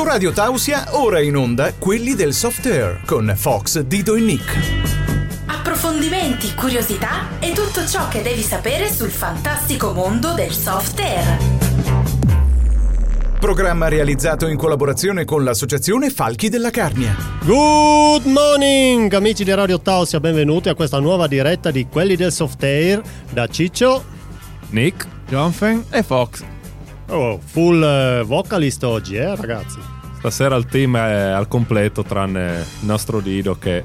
Su Radio Tausia, ora in onda quelli del soft air con Fox, Dido e Nick. Approfondimenti, curiosità e tutto ciò che devi sapere sul fantastico mondo del soft air. Programma realizzato in collaborazione con l'associazione Falchi della Carnia. Good morning amici di Radio Tausia, benvenuti a questa nuova diretta di quelli del soft air da Ciccio, Nick, Jonfen e Fox. Oh, full eh, vocalist oggi, eh ragazzi. Stasera il team è al completo tranne il nostro Dido che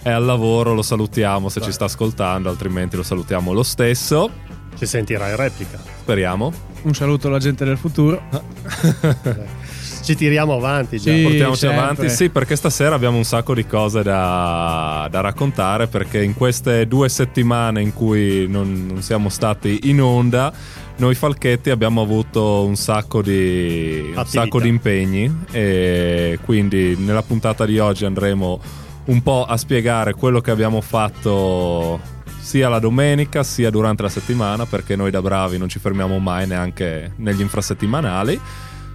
è al lavoro, lo salutiamo se ci sta ascoltando, altrimenti lo salutiamo lo stesso. Ci sentirà in replica. Speriamo. Un saluto alla gente del futuro. Ci tiriamo avanti già. Sì. Portiamoci sempre. avanti. Sì, perché stasera abbiamo un sacco di cose da, da raccontare. Perché in queste due settimane in cui non, non siamo stati in onda, noi Falchetti abbiamo avuto un sacco di, un sacco di impegni. E quindi nella puntata di oggi andremo un po' a spiegare quello che abbiamo fatto sia la domenica sia durante la settimana. Perché noi da bravi non ci fermiamo mai neanche negli infrasettimanali.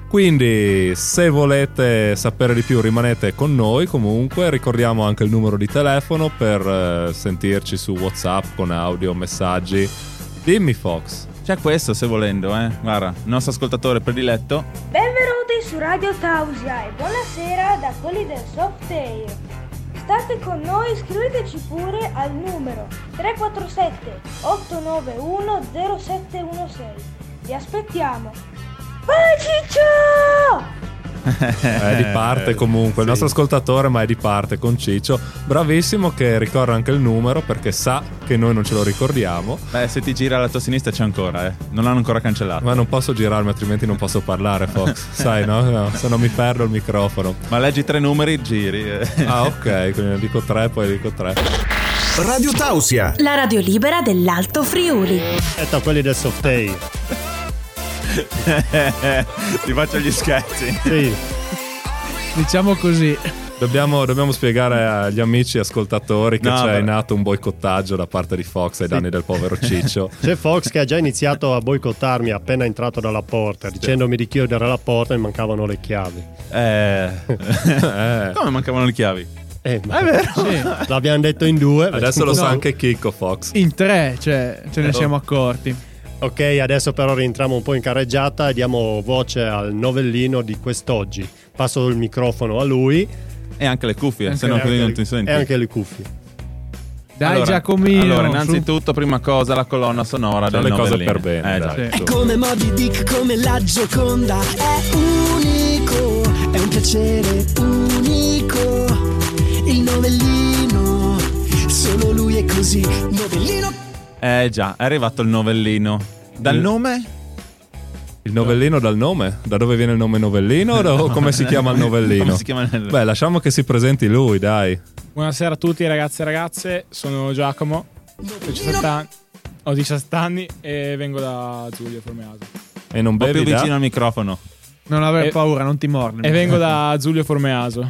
Quindi se volete sapere di più rimanete con noi comunque, ricordiamo anche il numero di telefono per eh, sentirci su Whatsapp con audio, messaggi. Dimmi Fox. C'è questo se volendo, eh. Guarda, il nostro ascoltatore prediletto. Benvenuti su Radio Tausia e buonasera da quelli del Soft Air. State con noi, scriveteci pure al numero 347 891 0716. Vi aspettiamo. Vai Ciccio! È di parte comunque, il nostro ascoltatore ma è di parte con Ciccio. Bravissimo che ricorda anche il numero perché sa che noi non ce lo ricordiamo. Beh, se ti gira alla tua sinistra c'è ancora, eh. Non l'hanno ancora cancellato. Ma non posso girarmi altrimenti non posso parlare Fox. Sai no? No, Se no mi perdo il microfono. Ma leggi tre numeri, giri. eh. Ah ok, quindi ne dico tre poi dico tre. Radio Tausia. La radio libera dell'Alto Friuli. Etta quelli del soft air. ti faccio gli scherzi. Sì. Diciamo così. Dobbiamo, dobbiamo spiegare agli amici ascoltatori che No, c'è in atto un boicottaggio da parte di Fox ai danni del povero Ciccio. C'è Fox che ha già iniziato a boicottarmi appena entrato dalla porta, dicendomi di chiudere la porta e mancavano le chiavi. Eh. Eh, Come mancavano le chiavi? Eh, ma è vero. L'abbiamo detto in due. adesso lo sa No. anche Chicco Fox. In tre, cioè, ce Eh, ne siamo accorti. Ok, adesso però rientriamo un po' in carreggiata e diamo voce al novellino di quest'oggi. Passo il microfono a lui E anche le cuffie, Anche se no così non ti senti. e anche le cuffie. Dai allora, Giacomino. Allora, su. innanzitutto, prima cosa, la colonna sonora Sono del le cose novellino. per bene, Eh, dai. già. Sì. È come Moby Dick, come la Gioconda, è unico, è un piacere unico. Il novellino, solo lui è così. Novellino Eh già, è arrivato il novellino. Dal Il- nome? Il novellino dal nome? Da dove viene il nome novellino o come si chiama il novellino? Come si chiama il Beh, lasciamo che si presenti lui, dai. Buonasera a tutti ragazzi e ragazze, sono Giacomo, ho 17 anni, ho 17 anni e vengo da Giulio Formeaso. E non Un po' più bevi da... vicino al microfono. Non aver E- paura, non ti mordi. E vengo da Giulio Formeaso.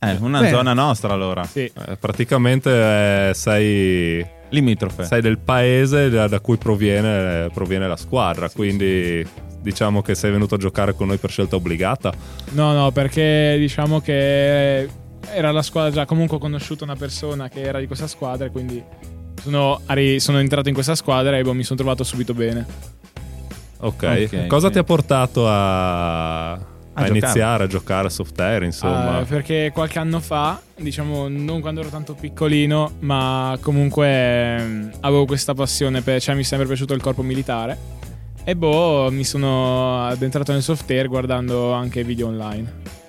Eh, una Bene. zona nostra allora. Sì, Eh, praticamente eh, sei, Limitrofe. sei del paese da, da cui proviene, proviene la squadra, quindi diciamo che sei venuto a giocare con noi per scelta obbligata. no no perché diciamo che era la squadra già, comunque ho conosciuto una persona che era di questa squadra e quindi sono, sono entrato in questa squadra e boh, mi sono trovato subito bene. Ok, Ok, cosa sì. ti ha portato a, a giocare. iniziare a giocare a soft air, insomma? Ah, perché qualche anno fa, diciamo non quando ero tanto piccolino, ma comunque ehm, avevo questa passione, per, cioè mi è sempre piaciuto il corpo militare. E boh, mi sono addentrato nel soft air guardando anche video online.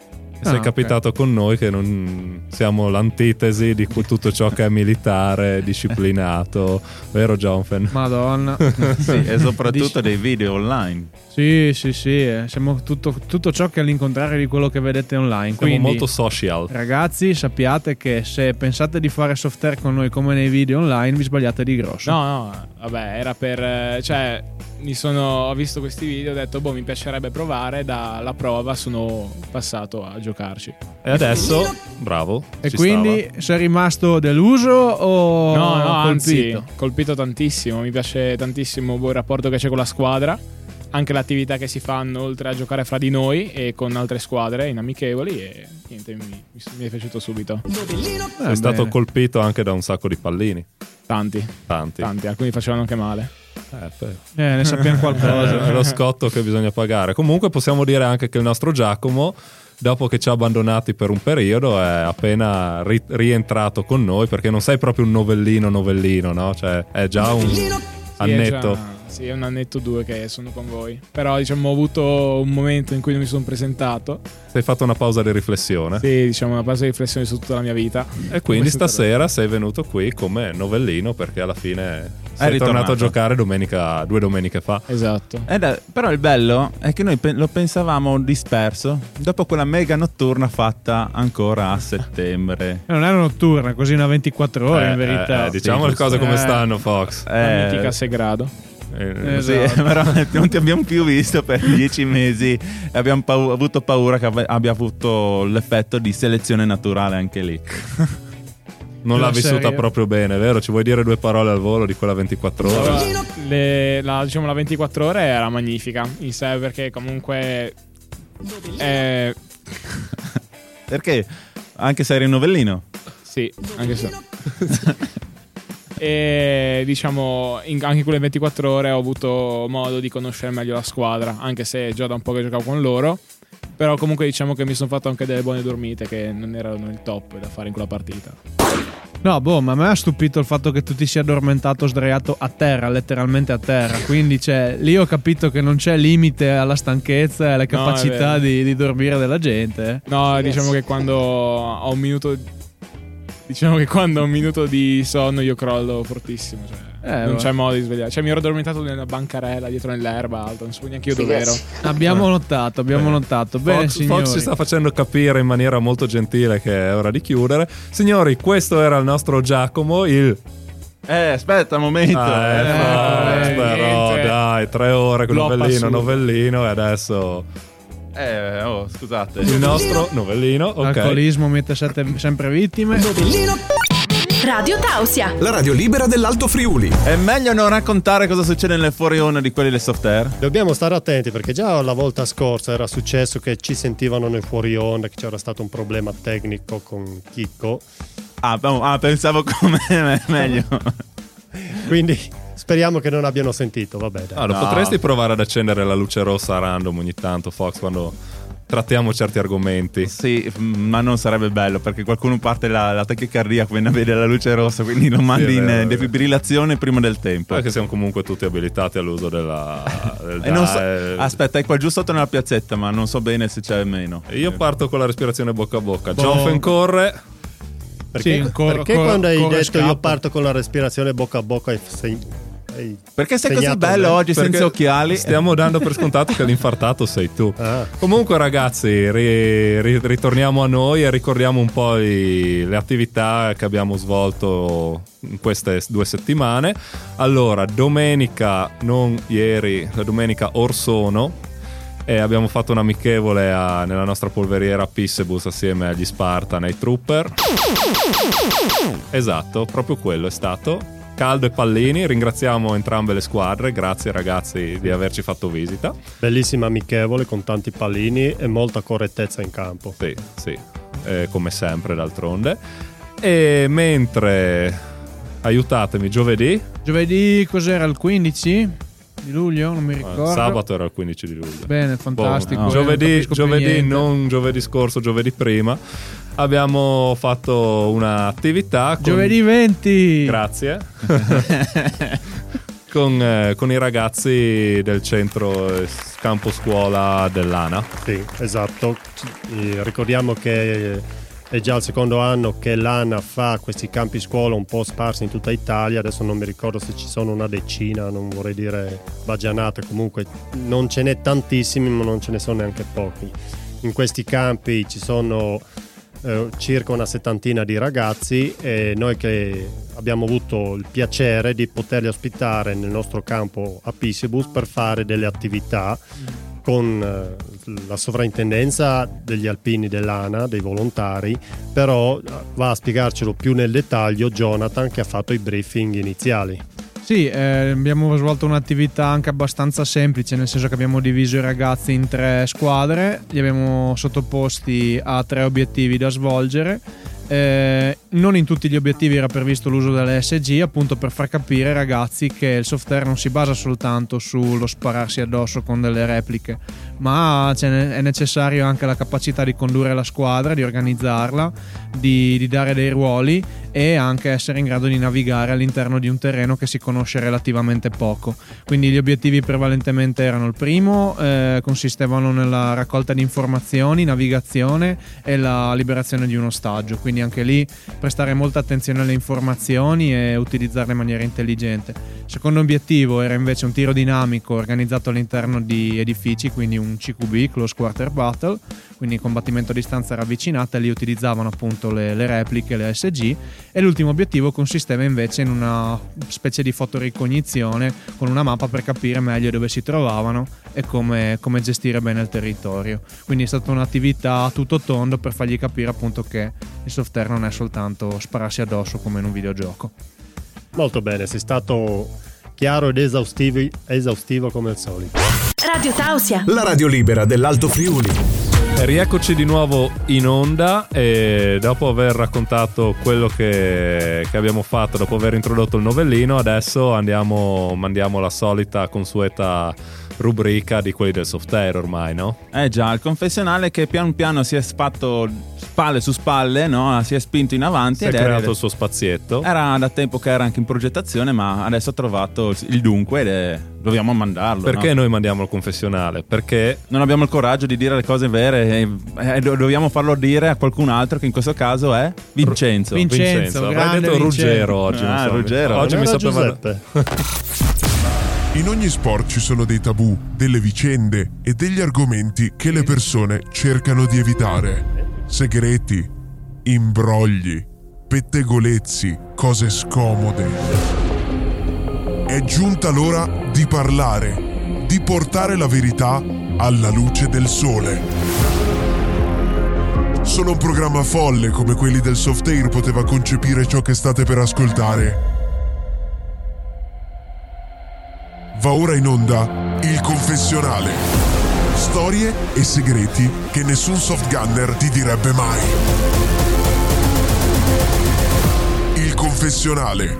Sei Ah, capitato con noi che non siamo l'antitesi di tutto ciò che è militare, disciplinato, vero Jonfen? Madonna. Sì, e soprattutto dei video online. sì, sì, sì. eh, Siamo tutto, tutto ciò che è all'incontrario di quello che vedete online. Siamo Quindi, molto social. ragazzi, sappiate che se pensate di fare soft air con noi come nei video online, vi sbagliate di grosso. No, no, vabbè, era per... eh, cioè, mi sono, ho visto questi video, ho detto, boh, mi piacerebbe provare, dalla prova sono passato a giocarci. E adesso, bravo. E quindi sei rimasto deluso o No, no, colpito? anzi, colpito tantissimo, mi piace tantissimo il rapporto che c'è con la squadra. anche le attività che si fanno oltre a giocare fra di noi e con altre squadre in amichevoli e niente, mi, mi- mi è piaciuto subito. Eh, Sei stato colpito anche da un sacco di pallini. Tanti, Tanti. tanti, alcuni facevano anche male. Eh. Eh, ne sappiamo qualcosa. è lo scotto che bisogna pagare. Comunque possiamo dire anche che il nostro Giacomo, dopo che ci ha abbandonati per un periodo, è appena ri- rientrato con noi perché non sei proprio un novellino novellino, no? Cioè è già un annetto. Sì, è un annetto o due che sono con voi. Però diciamo ho avuto un momento in cui non mi sono presentato. Sei fatto una pausa di riflessione. Sì, diciamo una pausa di riflessione su tutta la mia vita. E quindi stasera sei venuto qui come novellino perché alla fine sei ritornato. tornato a giocare domenica, due domeniche fa. Esatto. Ed è- però il bello è che noi lo pensavamo disperso dopo quella mega notturna fatta ancora a settembre. Eh, Non era notturna, così una 24 ore Eh, in verità. eh, eh, diciamo Sì, le cose come eh. stanno, Fox. La mitica Eh, Segrado. Eh, sì, Esatto. però non ti abbiamo più visto per dieci mesi e abbiamo pau- avuto paura che abbia avuto l'effetto di selezione naturale anche lì. Non l'ha vissuta serie. proprio bene, vero? Ci vuoi dire due parole al volo di quella 24 ore? Allora, le- la, diciamo, la 24 ore era magnifica in sé perché comunque eh, Perché? Anche se eri un novellino. sì, anche se e diciamo in- anche in quelle 24 ore ho avuto modo di conoscere meglio la squadra, anche se già da un po' che giocavo con loro. Però comunque diciamo che mi sono fatto anche delle buone dormite che non erano il top da fare in quella partita. No, boh, ma a me ha stupito il fatto che tu ti sia addormentato sdraiato a terra, letteralmente a terra. Quindi, cioè, lì ho capito che non c'è limite alla stanchezza e alle No, è capacità vero. di, di dormire della gente. eh. No, diciamo che quando ho un minuto. Diciamo che quando ho un minuto di sonno io crollo fortissimo. Cioè, Eh, non va. c'è modo di svegliare. Cioè, mi ero addormentato nella bancarella dietro nell'erba alta. Non so neanche io dove ero. Abbiamo notato, abbiamo notato. Bene, Fox, signori. Fox ci sta facendo capire in maniera molto gentile che è ora di chiudere. Signori, questo era il nostro Giacomo, il... Eh, aspetta un momento. Ah, eh, Fox, eh, però niente. dai, tre ore con Floppa novellino, novellino e adesso Eh, oh, scusate. il nostro novellino, ok. Alcolismo mette sette- sempre vittime. Radio Tausia. La radio libera dell'Alto Friuli. È meglio non raccontare cosa succede nelle fuori onda di quelli del soft air? Dobbiamo stare attenti perché già la volta scorsa era successo che ci sentivano nei fuori onda, che c'era stato un problema tecnico con Chicco. Ah, ah, pensavo come meglio. Quindi speriamo che non abbiano sentito. Vabbè, dai. Ah, lo No. potresti provare ad accendere la luce rossa a random ogni tanto, Fox, quando trattiamo certi argomenti. Sì, mm, ma non sarebbe bello perché qualcuno parte la, la tachicardia quando vede la luce rossa, quindi lo mandi è in vero, eh, vero. defibrillazione prima del tempo. Perché siamo comunque tutti abilitati all'uso della... del E non so- aspetta, è qua giù sotto nella piazzetta, ma non so bene se c'è o meno. Io parto con la respirazione bocca a bocca. Jonfen corre. Perché, Sì, corro- perché corro- quando hai detto io scappo. parto con la respirazione bocca a bocca hai, Perché sei così bello me? oggi Perché senza occhiali? Stiamo dando per scontato che l'infartato sei tu. Ah. Comunque, ragazzi, ri- ri- ritorniamo a noi e ricordiamo un po' i- le attività che abbiamo svolto in queste due settimane. Allora, domenica, non ieri, la domenica Orsono. E abbiamo fatto un amichevole a- nella nostra polveriera Pissebus assieme agli Spartan e ai Trooper. Esatto, proprio quello è stato. Caldo e pallini, ringraziamo entrambe le squadre, grazie ragazzi di averci fatto visita. Bellissima amichevole con tanti pallini e molta correttezza in campo. Sì, sì, eh, come sempre d'altronde. E mentre, aiutatemi, giovedì, Giovedì cos'era il 15 di luglio? Non mi eh, ricordo. sabato era il 15 di luglio. Bene, fantastico. Boh, eh, giovedì, non capisco più giovedì non giovedì scorso, giovedì prima, abbiamo fatto un'attività. Con... Giovedì 20. Grazie. con, eh, con i ragazzi del centro eh, campo scuola dell'ANA. Sì, esatto. Ricordiamo che è già il secondo anno che l'ANA fa questi campi scuola un po' sparsi in tutta Italia. Adesso non mi ricordo se ci sono una decina, non vorrei dire bagianate, comunque non ce n'è tantissimi, ma non ce ne sono neanche pochi. In questi campi ci sono eh, circa una settantina di ragazzi e noi che abbiamo avuto il piacere di poterli ospitare nel nostro campo a Pisibus per fare delle attività con eh, la sovrintendenza degli alpini dell'ANA, dei volontari, però va a spiegarcelo più nel dettaglio Jonathan che ha fatto i briefing iniziali. Sì, eh, abbiamo svolto un'attività anche abbastanza semplice, nel senso che abbiamo diviso i ragazzi in tre squadre, li abbiamo sottoposti a tre obiettivi da svolgere. Eh, non in tutti gli obiettivi era previsto l'uso delle SG, appunto per far capire ai ragazzi che il software non si basa soltanto sullo spararsi addosso con delle repliche, ma è necessario anche la capacità di condurre la squadra, di organizzarla, di, di dare dei ruoli e anche essere in grado di navigare all'interno di un terreno che si conosce relativamente poco. Quindi gli obiettivi prevalentemente erano il primo, eh, consistevano nella raccolta di informazioni, navigazione e la liberazione di un ostaggio, quindi anche lì prestare molta attenzione alle informazioni e utilizzarle in maniera intelligente. Il secondo obiettivo era invece un tiro dinamico organizzato all'interno di edifici, quindi un CQB, Close Quarter Battle, quindi combattimento a distanza ravvicinata, lì utilizzavano appunto le, le repliche, le SG e l'ultimo obiettivo consisteva invece in una specie di fotoricognizione con una mappa per capire meglio dove si trovavano e come, come gestire bene il territorio. Quindi è stata un'attività tutto tondo per fargli capire appunto che il software non è soltanto spararsi addosso come in un videogioco. Molto bene, sei stato chiaro ed esaustivo, esaustivo come al solito. Radio Tausia. La radio libera dell'Alto Friuli. Rieccoci di nuovo in onda e dopo aver raccontato quello che, che, abbiamo fatto, dopo aver introdotto il novellino, adesso andiamo, mandiamo la solita consueta rubrica di quelli del software ormai, no? Eh già, il confessionale che pian piano si è fatto spalle su spalle, no? si è spinto in avanti. Si è creato era, il suo spazietto. Era da tempo che era anche in progettazione, ma adesso ha trovato il dunque ed è dobbiamo mandarlo. Perché no? noi mandiamo il confessionale? Perché non abbiamo il coraggio di dire le cose vere e, e dobbiamo farlo dire a qualcun altro che in questo caso è Vincenzo. Vincenzo, Vincenzo. avrei detto Ruggero oggi. Ah, so. Ruggero. Oggi mi sapeva In ogni sport ci sono dei tabù, delle vicende e degli argomenti che le persone cercano di evitare. Segreti, imbrogli, pettegolezzi, cose scomode. È giunta l'ora di parlare, di portare la verità alla luce del sole. Solo un programma folle come quelli del Softair poteva concepire ciò che state per ascoltare. Va ora in onda Il Confessionale. Storie e segreti che nessun softgunner ti direbbe mai. Il Confessionale.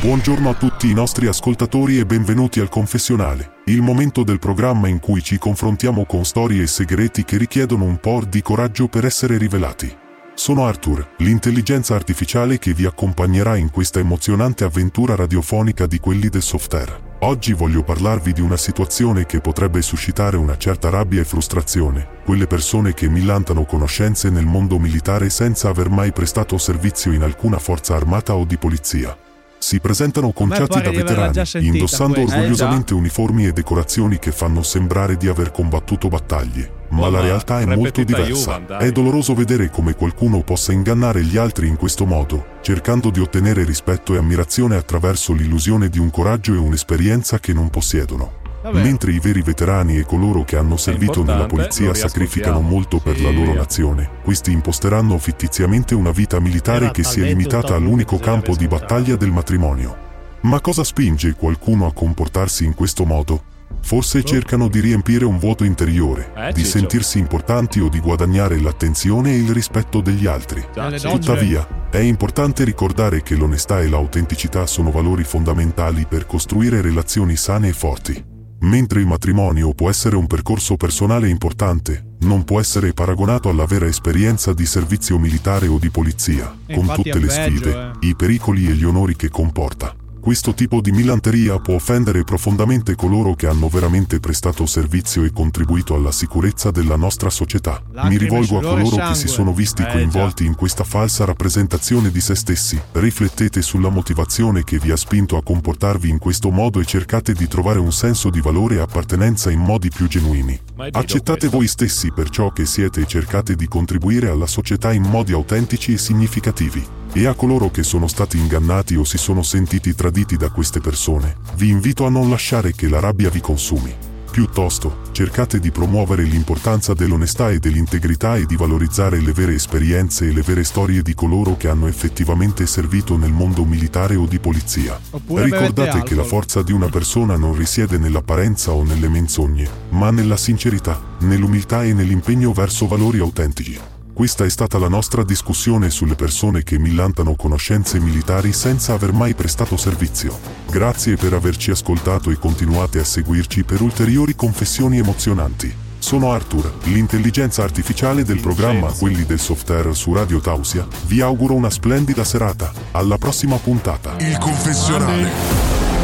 Buongiorno a tutti i nostri ascoltatori e benvenuti al Confessionale, il momento del programma in cui ci confrontiamo con storie e segreti che richiedono un po' di coraggio per essere rivelati. Sono Arthur, l'intelligenza artificiale che vi accompagnerà in questa emozionante avventura radiofonica di quelli del software. Oggi voglio parlarvi di una situazione che potrebbe suscitare una certa rabbia e frustrazione, quelle persone che millantano conoscenze nel mondo militare senza aver mai prestato servizio in alcuna forza armata o di polizia. Si presentano conciati da veterani, indossando questa. orgogliosamente uniformi e decorazioni che fanno sembrare di aver combattuto battaglie, ma la realtà è molto diversa. È doloroso vedere come qualcuno possa ingannare gli altri in questo modo, cercando di ottenere rispetto e ammirazione attraverso l'illusione di un coraggio e un'esperienza che non possiedono. Vabbè. Mentre i veri veterani e coloro che hanno servito nella polizia sacrificano molto per la loro nazione, questi imposteranno fittiziamente una vita militare che si è limitata all'unico campo di battaglia del matrimonio. Ma cosa spinge qualcuno a comportarsi in questo modo? Forse cercano di riempire un vuoto interiore, Eh, di Ciccio. sentirsi importanti o di guadagnare l'attenzione e il rispetto degli altri. Tuttavia, è importante ricordare che l'onestà e l'autenticità sono valori fondamentali per costruire relazioni sane e forti. Mentre il matrimonio può essere un percorso personale importante, non può essere paragonato alla vera esperienza di servizio militare o di polizia, E con tutte le peggio, sfide, eh. i pericoli e gli onori che comporta. Questo tipo di milanteria può offendere profondamente coloro che hanno veramente prestato servizio e contribuito alla sicurezza della nostra società. Mi rivolgo a coloro che si sono visti Eh, coinvolti in questa falsa rappresentazione di se stessi. Riflettete sulla motivazione che vi ha spinto a comportarvi in questo modo e cercate di trovare un senso di valore e appartenenza in modi più genuini. Accettate voi stessi per ciò che siete e cercate di contribuire alla società in modi autentici e significativi. E a coloro che sono stati ingannati o si sono sentiti traditi da queste persone, vi invito a non lasciare che la rabbia vi consumi. Piuttosto, cercate di promuovere l'importanza dell'onestà e dell'integrità e di valorizzare le vere esperienze e le vere storie di coloro che hanno effettivamente servito nel mondo militare o di polizia. Oppure Ricordate che la forza di una persona non risiede nell'apparenza o nelle menzogne, ma nella sincerità, nell'umiltà e nell'impegno verso valori autentici. Questa è stata la nostra discussione sulle persone che millantano conoscenze militari senza aver mai prestato servizio. Grazie per averci ascoltato e continuate a seguirci per ulteriori confessioni emozionanti. Sono Arthur, l'intelligenza artificiale del programma Quelli del Software su Radio Tausia. Vi auguro una splendida serata. Alla prossima puntata. Il confessionale.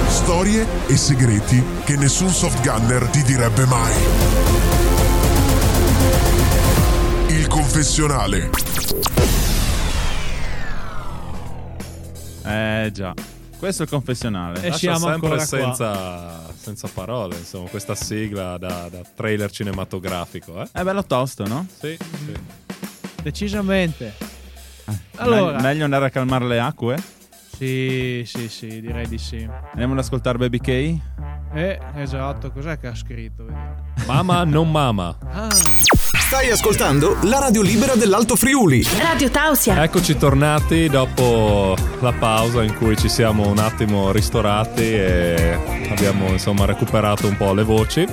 Storie e segreti che nessun soft gunner ti direbbe mai. Il confessionale. Eh già. Questo è il confessionale. E Lascia siamo sempre ancora qua. senza, senza parole, insomma, questa sigla da, da trailer cinematografico, eh? È bello tosto, no? Sì, sì. Decisamente. Allora, Meglio, meglio andare a calmare le acque? sì, sì, sì, direi di sì. Andiamo ad ascoltare Baby K? Eh, esatto, cos'è che ha scritto? Vediamo. Mama non mama. Ah, Stai ascoltando la radio libera dell'Alto Friuli. Radio Tausia. Eccoci tornati dopo la pausa in cui ci siamo un attimo ristorati e abbiamo insomma recuperato un po' le voci.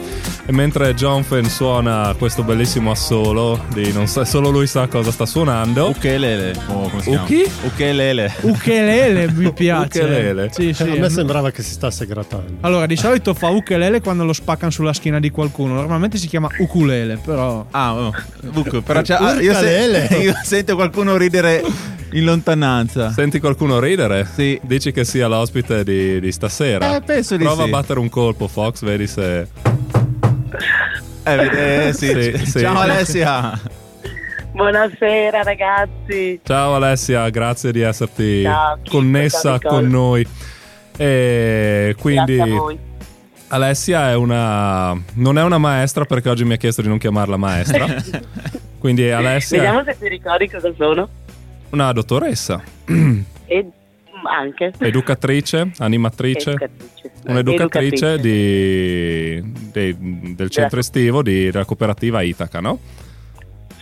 E mentre Jonfen suona questo bellissimo assolo di non so, solo lui sa cosa sta suonando. Ukelele. Oh, come si chiama? Uki? Ukelele. ukelele mi piace. Ukelele. Sì, sì. a me sembrava che si stesse grattando. Allora, di solito fa ukelele quando lo spaccano sulla schiena di qualcuno. Normalmente si chiama ukulele, però. Ah, oh. Buco, però c'è- ah, io, Ukelele. io sento qualcuno ridere in lontananza. Senti qualcuno ridere? Sì. Dici che sia l'ospite di, di stasera. Eh, penso di Prova sì. a battere un colpo, Fox, vedi se. Eh, vedi, eh, sì. Sì, sì. Ciao Alessia. Buonasera ragazzi. Ciao Alessia, grazie di esserti Ciao, connessa con noi. E quindi Grazie a voi. Alessia è una non è una maestra perché oggi mi ha chiesto di non chiamarla maestra. quindi Alessia Vediamo se ti ricordi cosa sono. una dottoressa, E anche. educatrice, animatrice, Educatrice. un'educatrice Educatrice. di- di- del centro estivo di, della cooperativa Itaca, no?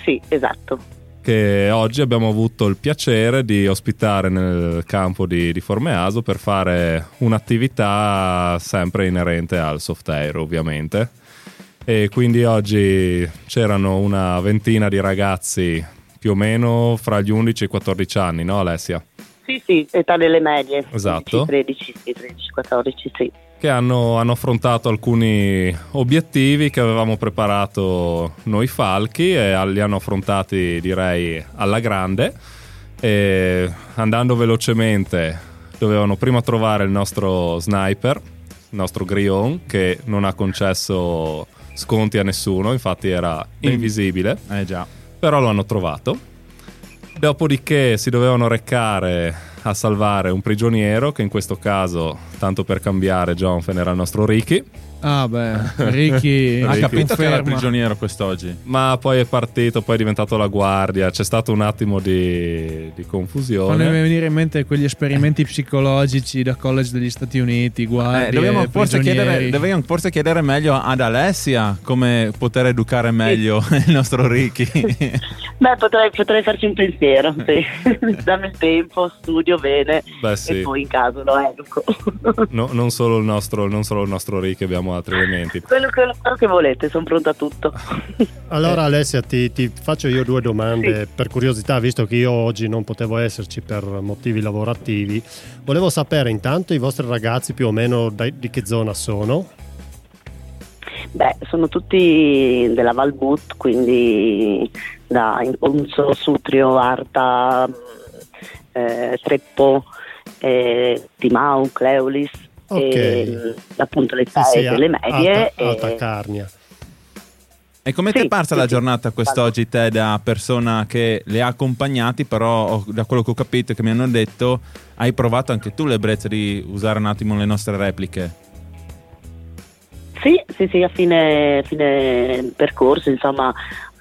Sì, esatto. Che oggi abbiamo avuto il piacere di ospitare nel campo di, di Formeaso per fare un'attività sempre inerente al software ovviamente e quindi oggi c'erano una ventina di ragazzi più o meno fra gli 11 e i 14 anni, no Alessia? Sì, sì, età delle medie. Esatto. 13, sì, 13, 14, sì. Che hanno, hanno affrontato alcuni obiettivi che avevamo preparato noi falchi e li hanno affrontati direi alla grande. E andando velocemente dovevano prima trovare il nostro sniper il nostro grion che non ha concesso sconti a nessuno infatti era invisibile. Eh già. però lo hanno trovato. Dopodiché si dovevano recare a salvare un prigioniero che in questo caso tanto per cambiare Jonfen era il nostro Ricky Ah, beh, Ricky. Ha capito che era prigioniero quest'oggi. ma poi è partito poi è diventato la guardia c'è stato un attimo di, di Fanno confusione venire in mente quegli esperimenti psicologici da college degli Stati Uniti, guardie, Eh, dobbiamo, forse chiedere, dobbiamo forse chiedere meglio ad Alessia come poter educare meglio il nostro Ricky. Beh, potrei, potrei farci un pensiero. Sì. Dammi il tempo, studio bene beh sì e poi in caso lo educo. No, non solo il nostro non solo il nostro Ricky abbiamo altri elementi quello, quello- quello che volete, sono pronta a tutto. Allora Alessia ti, ti faccio io due domande per curiosità, visto che io oggi non potevo esserci per motivi lavorativi. Volevo sapere intanto i vostri ragazzi più o meno dai- di che zona sono. Beh, sono tutti della Valbut, quindi da Inconzo, Sutrio, Arta, eh, Treppo, eh, Timau, Cleulis. Ok. E, appunto le Sì, sì, delle medie. Alta, Alta e- Carnia. E come ti è parsa sì, la giornata quest'oggi te da persona che le ha accompagnati, però ho- da quello che ho capito e che mi hanno detto hai provato anche tu l'ebbrezza di usare un attimo le nostre repliche. Sì, sì, sì, a fine, fine percorso, insomma,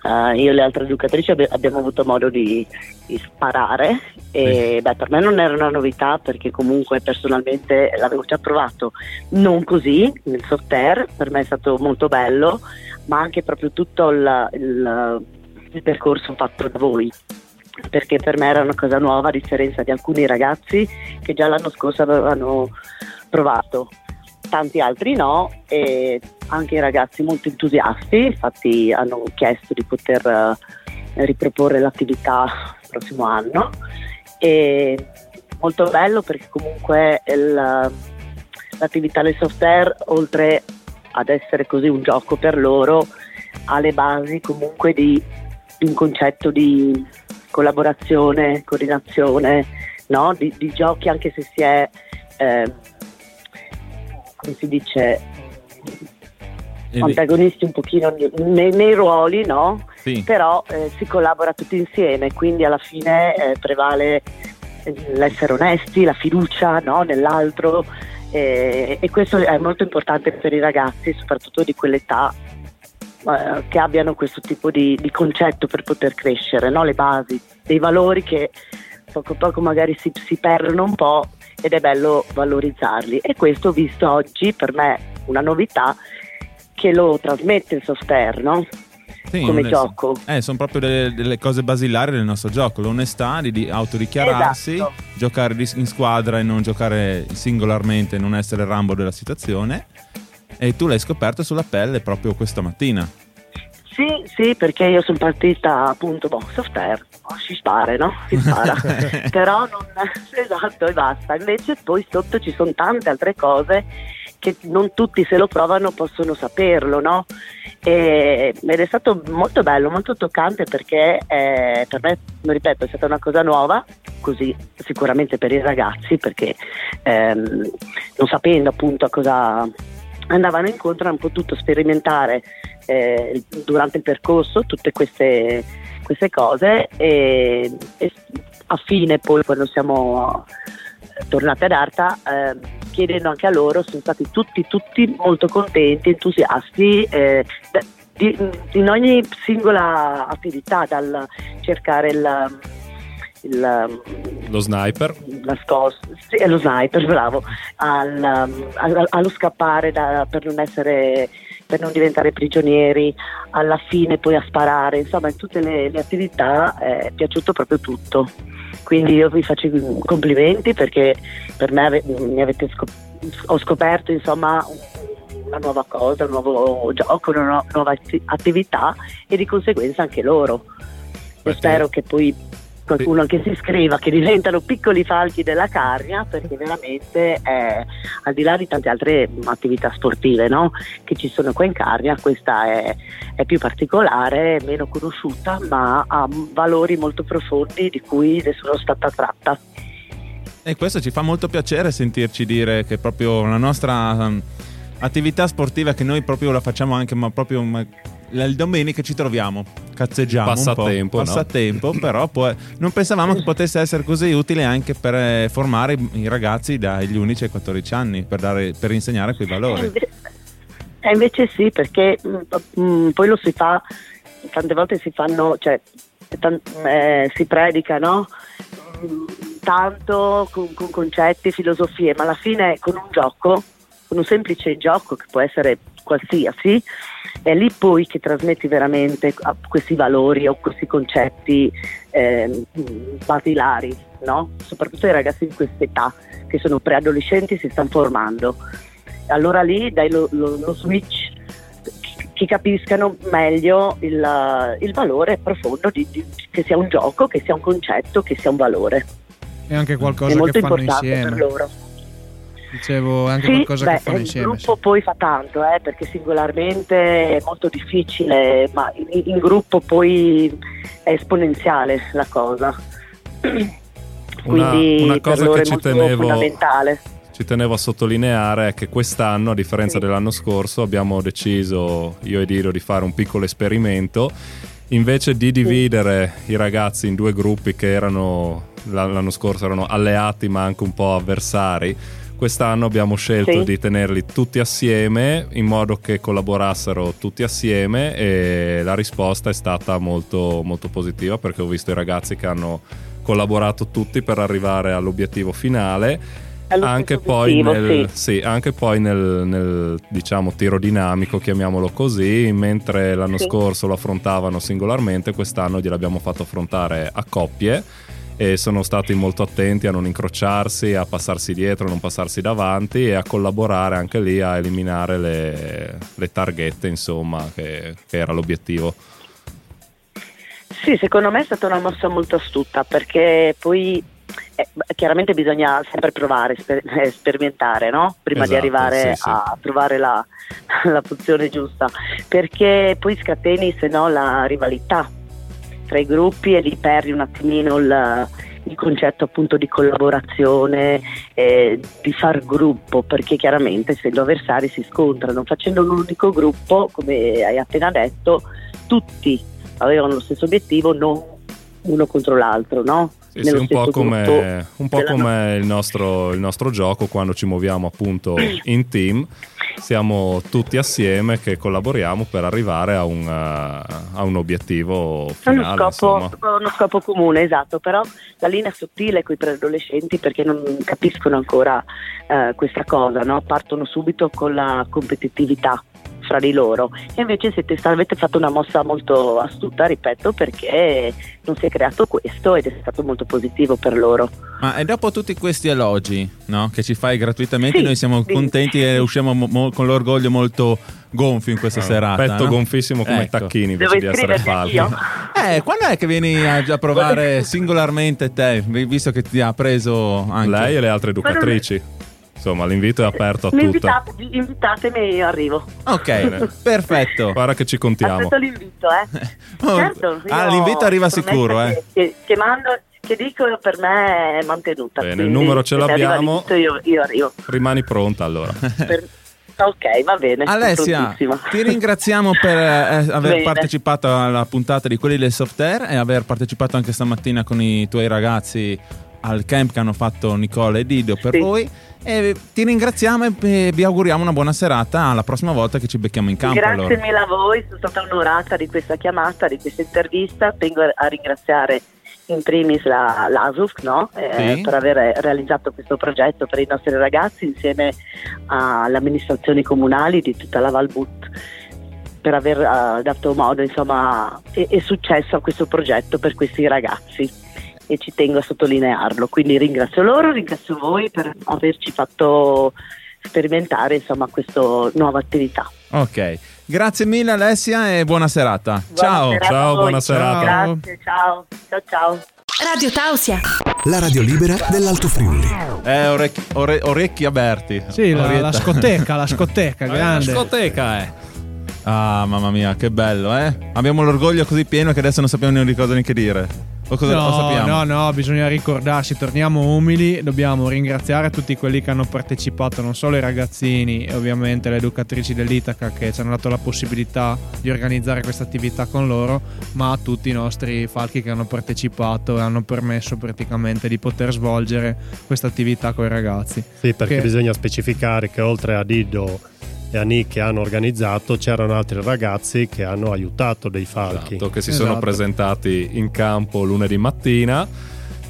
eh, io e le altre giocatrici abbi- abbiamo avuto modo di, di sparare e beh, per me non era una novità perché comunque personalmente l'avevo già provato, non così nel soft air, per me è stato molto bello, ma anche proprio tutto il, il- il percorso fatto da voi perché per me era una cosa nuova a differenza di alcuni ragazzi che già l'anno scorso avevano provato, tanti altri no e anche i ragazzi molto entusiasti, infatti hanno chiesto di poter eh, riproporre l'attività il prossimo anno e molto bello perché comunque il- l'attività del software oltre ad essere così un gioco per loro ha le basi comunque di, un concetto di collaborazione, coordinazione, no? di, di giochi anche se si è, eh, come si dice, antagonisti un pochino nei, nei ruoli, no? Sì. Però eh, si collabora tutti insieme, quindi alla fine eh, prevale eh, l'essere onesti, la fiducia no? nell'altro eh, e questo è molto importante per i ragazzi, soprattutto di quell'età eh, che abbiano questo tipo di, di concetto per poter crescere, no? le basi, dei valori che poco a poco magari si, si perdono un po' ed è bello valorizzarli e questo visto oggi per me una novità che lo trasmette il software, no? Sì, come onest- gioco. Eh, sono proprio delle, delle cose basilari del nostro gioco, l'onestà di, di autodichiararsi, Esatto. giocare in squadra e non giocare singolarmente, non essere Rambo della situazione. E tu l'hai scoperto sulla pelle proprio questa mattina. Sì, sì, perché io sono partita appunto, boh, software, oh, si spara, no? Si spara. Però non, esatto, e basta. Invece poi sotto ci sono tante altre cose che non tutti se lo provano possono saperlo, no? E- ed è stato molto bello, molto toccante perché eh, per me, ripeto, è stata una cosa nuova, così sicuramente per i ragazzi, perché ehm, non sapendo appunto a cosa andavano incontro hanno potuto sperimentare eh, durante il percorso tutte queste, queste cose e, e a fine poi quando siamo tornate ad Arta eh, chiedendo anche a loro sono stati tutti tutti molto contenti entusiasti eh, in ogni singola attività dal cercare il, il Lo sniper. nascosto, sì, è lo sniper, bravo, al, um, al- allo scappare da- per non essere per non diventare prigionieri, alla fine poi a sparare, insomma in tutte le, le attività eh, è piaciuto proprio tutto. Quindi io vi faccio i complimenti perché per me ave- mi avete scop- ho scoperto insomma una nuova cosa, un nuovo gioco, una nu- nuova atti- attività e di conseguenza anche loro. Io spero che poi qualcuno anche si iscriva, che diventano piccoli falchi della carnia, perché veramente eh, al di là di tante altre attività sportive no? che ci sono qua in Carnia, questa è, è più particolare, meno conosciuta, ma ha valori molto profondi di cui ne sono stata tratta. E questo ci fa molto piacere sentirci dire che proprio la nostra um, attività sportiva che noi proprio la facciamo anche, ma proprio il domenica ci troviamo, cazzeggiamo Passatempo, un po', no? passatempo, però poi non pensavamo che potesse essere così utile anche per eh, formare i ragazzi dagli 11 ai 14 anni, per, dare- per insegnare quei valori. inve- E invece sì, perché mm, mm, poi lo si fa, tante volte si fanno, cioè tan- eh, si predica, no? Mm, Tanto con, con concetti, filosofie, ma alla fine con un gioco, con un semplice gioco che può essere qualsiasi, è lì poi che trasmetti veramente questi valori o questi concetti eh, basilari, no? soprattutto ai ragazzi di questa età che sono preadolescenti e si stanno formando. Allora lì dai lo, lo- lo switch che- capiscano meglio il, il valore profondo di, di- che sia un gioco, che sia un concetto, che sia un valore. È anche è qualcosa molto che fanno importante insieme. per loro. Dicevo, è anche Sì, qualcosa beh, che fanno il insieme. gruppo poi fa tanto, eh, perché singolarmente è molto difficile, ma in, in gruppo poi è esponenziale la cosa. Una, Quindi una cosa che ci tenevo, fondamentale. ci tenevo a sottolineare è che quest'anno, a differenza dell'anno scorso, abbiamo deciso io ed Iro di fare un piccolo esperimento. Invece di dividere i ragazzi in due gruppi che erano l'anno scorso erano alleati ma anche un po' avversari, Quest'anno abbiamo scelto Sì. di tenerli tutti assieme in modo che collaborassero tutti assieme e la risposta è stata molto, molto positiva perché ho visto i ragazzi che hanno collaborato tutti per arrivare all'obiettivo finale. Anche poi, nel, sì. sì, anche poi nel, nel, diciamo tiro dinamico, chiamiamolo così, mentre l'anno Sì. scorso lo affrontavano singolarmente, quest'anno gliel'abbiamo fatto affrontare a coppie e sono stati molto attenti a non incrociarsi, a passarsi dietro, a non passarsi davanti e a collaborare anche lì a eliminare le, le targhette, insomma, che, che era l'obiettivo. Sì, secondo me è stata una mossa molto astuta perché poi eh, chiaramente bisogna sempre provare, sper- eh, sperimentare, no? Prima di Esatto, arrivare sì, sì. a trovare la, la pozione giusta, perché poi scateni se no la rivalità tra i gruppi e li perdi un attimino il, il concetto appunto di collaborazione, eh, di far gruppo, perché chiaramente essendo avversari si scontrano, facendo un unico gruppo, come hai appena detto, tutti avevano lo stesso obiettivo, non uno contro l'altro, no? Sì, sì, un po' come, un po' come il, nostro, il nostro gioco quando ci muoviamo appunto in team. Siamo tutti assieme che collaboriamo per arrivare a un, eh, a un obiettivo È uno finale. scopo, uno scopo comune, esatto, però la linea è sottile con i preadolescenti perché non capiscono ancora eh, questa cosa, no? partono subito con la competitività fra di loro e invece siete, avete fatto una mossa molto astuta, ripeto, perché non si è creato questo ed è stato molto positivo per loro. Ma e dopo tutti questi elogi no, che ci fai gratuitamente, Sì, noi siamo sì. contenti e usciamo mo- con l'orgoglio molto gonfio in questa Ah, serata. petto no? gonfissimo come Ecco. tacchini invece Devo di essere anch'io? Eh, quando è che vieni a, a provare singolarmente te, vi- visto che ti ha preso anche Lei e le altre educatrici. Insomma, l'invito è aperto a invitate, invitatemi e io arrivo. Ok, perfetto. Guarda che ci contiamo. Aspetto l'invito, eh. Oh, certo, ah, l'invito arriva sicuro, che, eh. Che, che mando, che dico per me è mantenuta. Bene, il numero ce l'abbiamo. Io, io arrivo. Rimani pronta allora. Per- ok, va bene. Alessia, ti ringraziamo per eh, aver Bene. partecipato alla puntata di quelli del software e aver partecipato anche stamattina con i tuoi ragazzi al camp che hanno fatto Nicola e Dido per Sì. voi. E ti ringraziamo e vi auguriamo una buona serata. Alla prossima volta che ci becchiamo in campo. Grazie allora. mille a voi, sono stata onorata di questa chiamata, di questa intervista. Tengo a ringraziare in primis la, l'ASUF no? Eh, Sì. per aver realizzato questo progetto per i nostri ragazzi insieme alle amministrazioni comunali di tutta la Valbut per aver eh, dato modo insomma, e, e successo a questo progetto per questi ragazzi e ci tengo a sottolinearlo. Quindi ringrazio loro, ringrazio voi per averci fatto sperimentare insomma questa nuova attività. Ok, grazie mille Alessia e buona serata. ciao. Buona serata a Ciao, voi. buona serata. Grazie, ciao. Ciao ciao. Radio Tausia. La radio libera dell'Alto Friuli. Eh, orecchi, ore- orecchi aperti. Sì, la, la scoteca, la scoteca, La grande. discoteca, eh. Ah, mamma mia, che bello, eh? Abbiamo l'orgoglio così pieno che adesso non sappiamo neanche cosa neanche dire. O cosa lo No, sappiamo? no, no, bisogna ricordarsi, torniamo umili, dobbiamo ringraziare tutti quelli che hanno partecipato, non solo i ragazzini e ovviamente le educatrici dell'Itaca che ci hanno dato la possibilità di organizzare questa attività con loro, ma tutti i nostri falchi che hanno partecipato e hanno permesso praticamente di poter svolgere questa attività con i ragazzi. Sì, perché Che- bisogna specificare che oltre a Dido e a Nick che hanno organizzato, c'erano altri ragazzi che hanno aiutato dei falchi. Esatto, che si Esatto. sono presentati in campo lunedì mattina.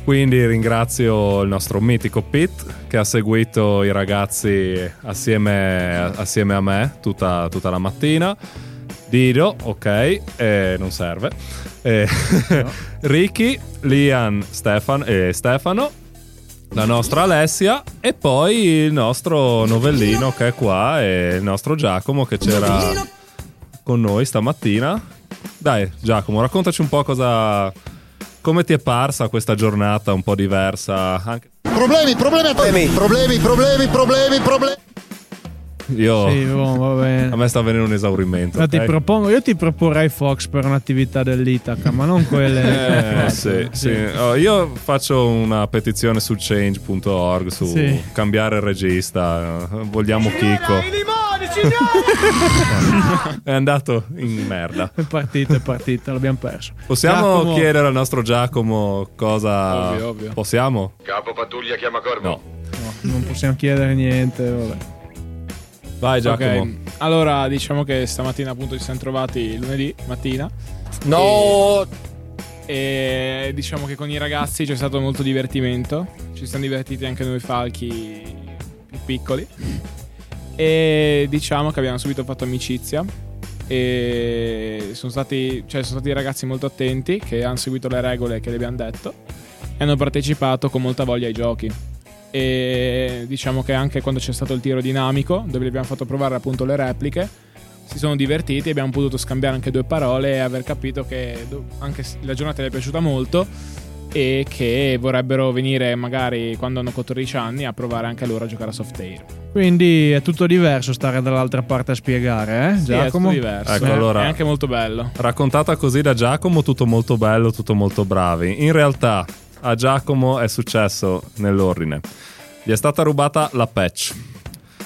Quindi ringrazio il nostro mitico Pete che ha seguito i ragazzi assieme, assieme a me tutta, tutta la mattina. Dido, ok, eh, non serve. Eh, Ricky, Lian Stefan, e Stefano, la nostra Alessia e poi il nostro novellino che è qua e il nostro Giacomo che c'era con noi stamattina. Dai, Giacomo, raccontaci un po' cosa. Come ti è parsa questa giornata un po' diversa? Anche Problemi, problemi, problemi, problemi, problemi, problemi, problemi. Io. Sì, boh, va bene. A me sta venendo un esaurimento. Ma ti propongo, io ti proporrei Fox per un'attività dell'Itaca, ma non quelle. Eh, sì, sì. Oh, io faccio una petizione su change.org su Sì. cambiare il regista. Vogliamo Chicco. È andato in merda. È partita, è partita, l'abbiamo perso. Possiamo Giacomo- chiedere al nostro Giacomo cosa. Ovvio, ovvio. Possiamo? Capo pattuglia chiama Corvo. No. non possiamo chiedere niente. Vabbè. Vai Giacomo. Ok, Allora, diciamo che stamattina appunto ci siamo trovati lunedì mattina. No! E, e diciamo che con i ragazzi c'è stato molto divertimento. Ci siamo divertiti anche noi falchi più piccoli. E diciamo che abbiamo subito fatto amicizia. E sono stati, cioè, sono stati ragazzi molto attenti che hanno seguito le regole che le abbiamo detto e hanno partecipato con molta voglia ai giochi. E diciamo che anche quando c'è stato il tiro dinamico, dove gli abbiamo fatto provare appunto le repliche, si sono divertiti, abbiamo potuto scambiare anche due parole e aver capito che anche la giornata gli è piaciuta molto e che vorrebbero venire magari quando hanno 14 anni a provare anche loro a giocare a soft air. Quindi è tutto diverso stare dall'altra parte a spiegare, eh? Sì, è Giacomo? tutto diverso. Ecco, Eh, allora- È anche molto bello. Raccontata così da Giacomo, tutto molto bello, tutto molto bravi. In realtà a Giacomo è successo nell'ordine. Gli è stata rubata la patch.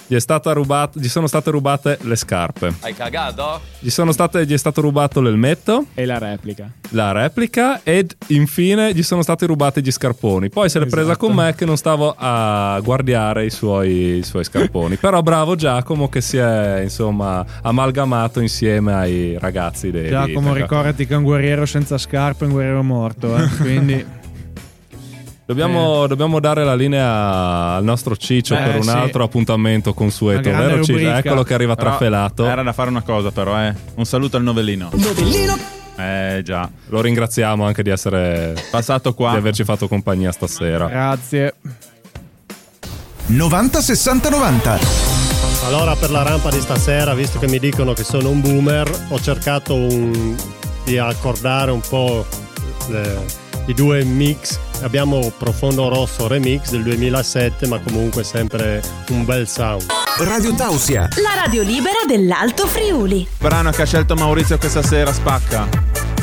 Gli, è stata rubata- gli sono state rubate le scarpe. Hai cagato? Gli, sono state- gli è stato rubato l'elmetto, E la replica. la replica ed infine gli sono stati rubati gli scarponi. Poi se l'è presa Esatto. con me che non stavo a guardare i suoi, i suoi scarponi. Però bravo Giacomo che si è insomma amalgamato insieme ai ragazzi dei Giacomo, ricordati che un guerriero senza scarpe è un guerriero morto, eh? Quindi Dobbiamo, dobbiamo dare la linea al nostro Ciccio Eh, per un sì. altro appuntamento consueto, vero Ciccio? Eccolo che arriva Però trafelato. Era da fare una cosa, però, eh. Un saluto al novellino. Novellino. Eh, già. Lo ringraziamo anche di essere passato qua, di averci fatto compagnia stasera. grazie. 90 60 90. Allora, per la rampa di stasera, visto che mi dicono che sono un boomer, ho cercato un- di accordare un po' le- i due mix. Abbiamo Profondo Rosso Remix del 2007, ma comunque sempre un bel sound. Radio Tausia. La radio libera dell'Alto Friuli. brano che ha scelto Maurizio questa sera spacca.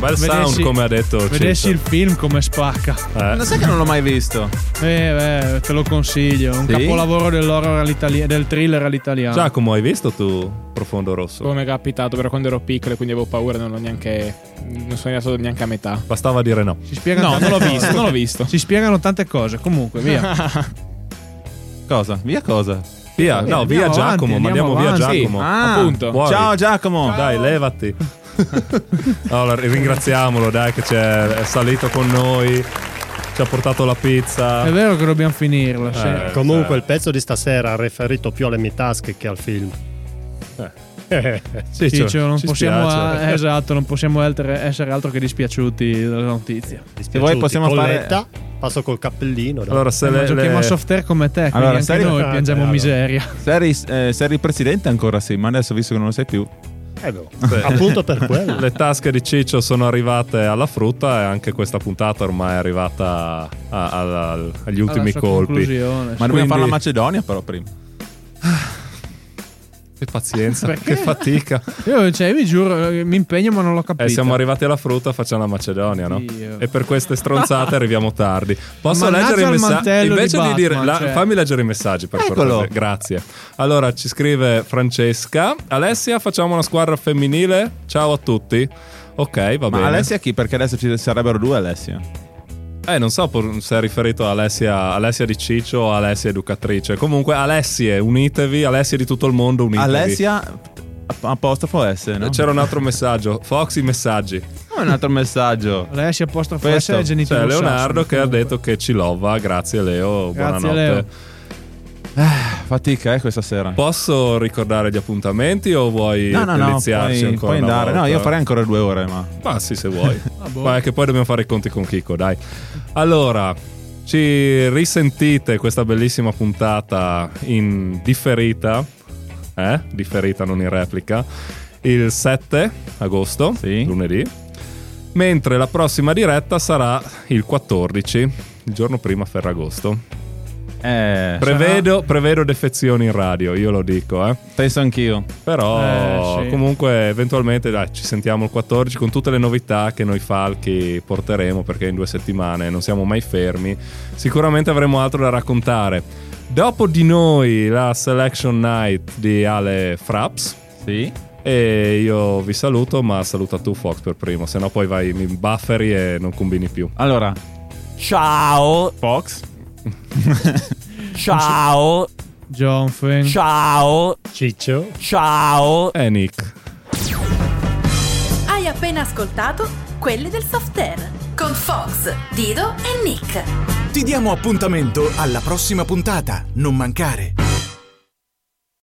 Un bel Vedessi- sound, come ha detto Vedessi il film come spacca. Eh. Non sai che non l'ho mai visto? Eh, beh, te lo consiglio. Un Sì? capolavoro dell'horror all'italia- del thriller all'italiano. Giacomo, hai visto tu Profondo Rosso? Come è capitato, però quando ero piccolo e quindi avevo paura, non l'ho neanche. Non sono arrivato neanche a metà. Bastava dire no. Si spiegano No, non l'ho visto, non l'ho visto. Si spiegano tante cose. Comunque, via. Cosa? Via cosa? Via, no, andiamo via avanti, Giacomo, andiamo mandiamo via avanti. Giacomo. Ah, appunto. Fuori. Ciao Giacomo. Dai, levati. Allora, ringraziamolo, dai, che c'è, è salito con noi. Ci ha portato la pizza. È vero che dobbiamo finirla. sì. Eh, Comunque, eh. il pezzo di stasera ha riferito più alle mie tasche che al film. Eh. Ciccio, Ciccio, non ci possiamo, spiace. eh, esatto, non possiamo essere altro che dispiaciuti della notizia. Se vuoi possiamo fare... Colletta, passo col cappellino. dai. Allora, se Eh, le, giochiamo le- a soft air come te, quindi Allora, anche noi Ah, piangiamo chiaro. miseria. Se eri, eh, se eri presidente ancora sì, ma adesso visto che non lo sei più. Eh, no. Appunto per quello. le tasche di Ciccio sono arrivate alla frutta e anche questa puntata ormai è arrivata a- a- al- agli ultimi colpi. Ma sì. dobbiamo Quindi- fare la Macedonia però prima. Che pazienza, Perché? che fatica. Io, cioè, io vi giuro, eh, mi impegno, ma non l'ho capito. E siamo arrivati alla frutta, facciamo la Macedonia, no? Dio. E per queste stronzate arriviamo tardi. Posso Mannaggia leggere i messaggi? Invece di di, dire, Batman, la- cioè. fammi leggere i messaggi per Eccolo. cortesia. Grazie. Allora, ci scrive Francesca. Alessia, facciamo una squadra femminile? Ciao a tutti. Ok, va Ma bene. Alessia chi? Perché adesso ci sarebbero due Alessia. Eh, non so se è riferito a Alessia, Alessia di Ciccio o Alessia educatrice. Comunque, Alessie, unitevi. Alessia di tutto il mondo, unitevi. Alessia apostrofo S, no? C'era un altro messaggio. Foxy messaggi. Oh, un altro messaggio. Alessia apostrofo S è genitivo C'è Leonardo che ha detto che ci lova. Grazie Leo, Grazie, buonanotte. Leo. Fatica, eh, questa sera. Posso ricordare gli appuntamenti o vuoi No, no, no, puoi, ancora puoi andare. No, io farei ancora due ore, ma... Ma sì, se vuoi. boh. Ma è che poi dobbiamo fare i conti con Chico, dai. Allora, ci risentite questa bellissima puntata in differita, eh? Differita, non in replica, il 7 agosto, Sì. lunedì. Mentre la prossima diretta sarà il 14, il giorno prima Ferragosto. Eh, Prevedo, prevedo defezioni in radio, io lo dico, eh. penso anch'io. Però Eh, sì. comunque eventualmente dai, ci sentiamo il 14 con tutte le novità che noi falchi porteremo perché in due settimane non siamo mai fermi. Sicuramente avremo altro da raccontare. Dopo di noi la selection night di Ale Fraps. Sì. E io vi saluto, ma saluta tu Fox per primo, se no poi vai, mi bufferi e non combini più. Allora, Ciao. Fox. Ciao. Jonfen. Ciao. Ciccio. Ciao. E Nick. Hai appena ascoltato quelli del soft air con Fox, Dido e Nick. Ti diamo appuntamento alla prossima puntata. Non mancare.